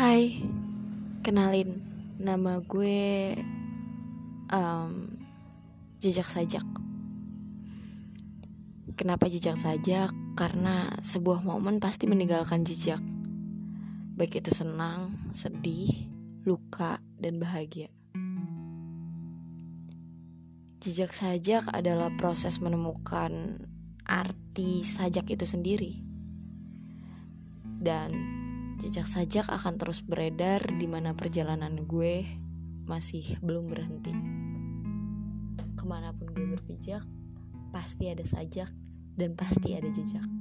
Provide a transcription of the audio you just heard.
Hai, kenalin nama gue um, Jejak Sajak. Kenapa jejak sajak? Karena sebuah momen pasti meninggalkan jejak. Baik itu senang, sedih, luka, dan bahagia. Jejak sajak adalah proses menemukan arti sajak itu sendiri. Dan Jejak sajak akan terus beredar di mana perjalanan gue masih belum berhenti. Ke mana pun gue berpijak, pasti ada sajak dan pasti ada jejak.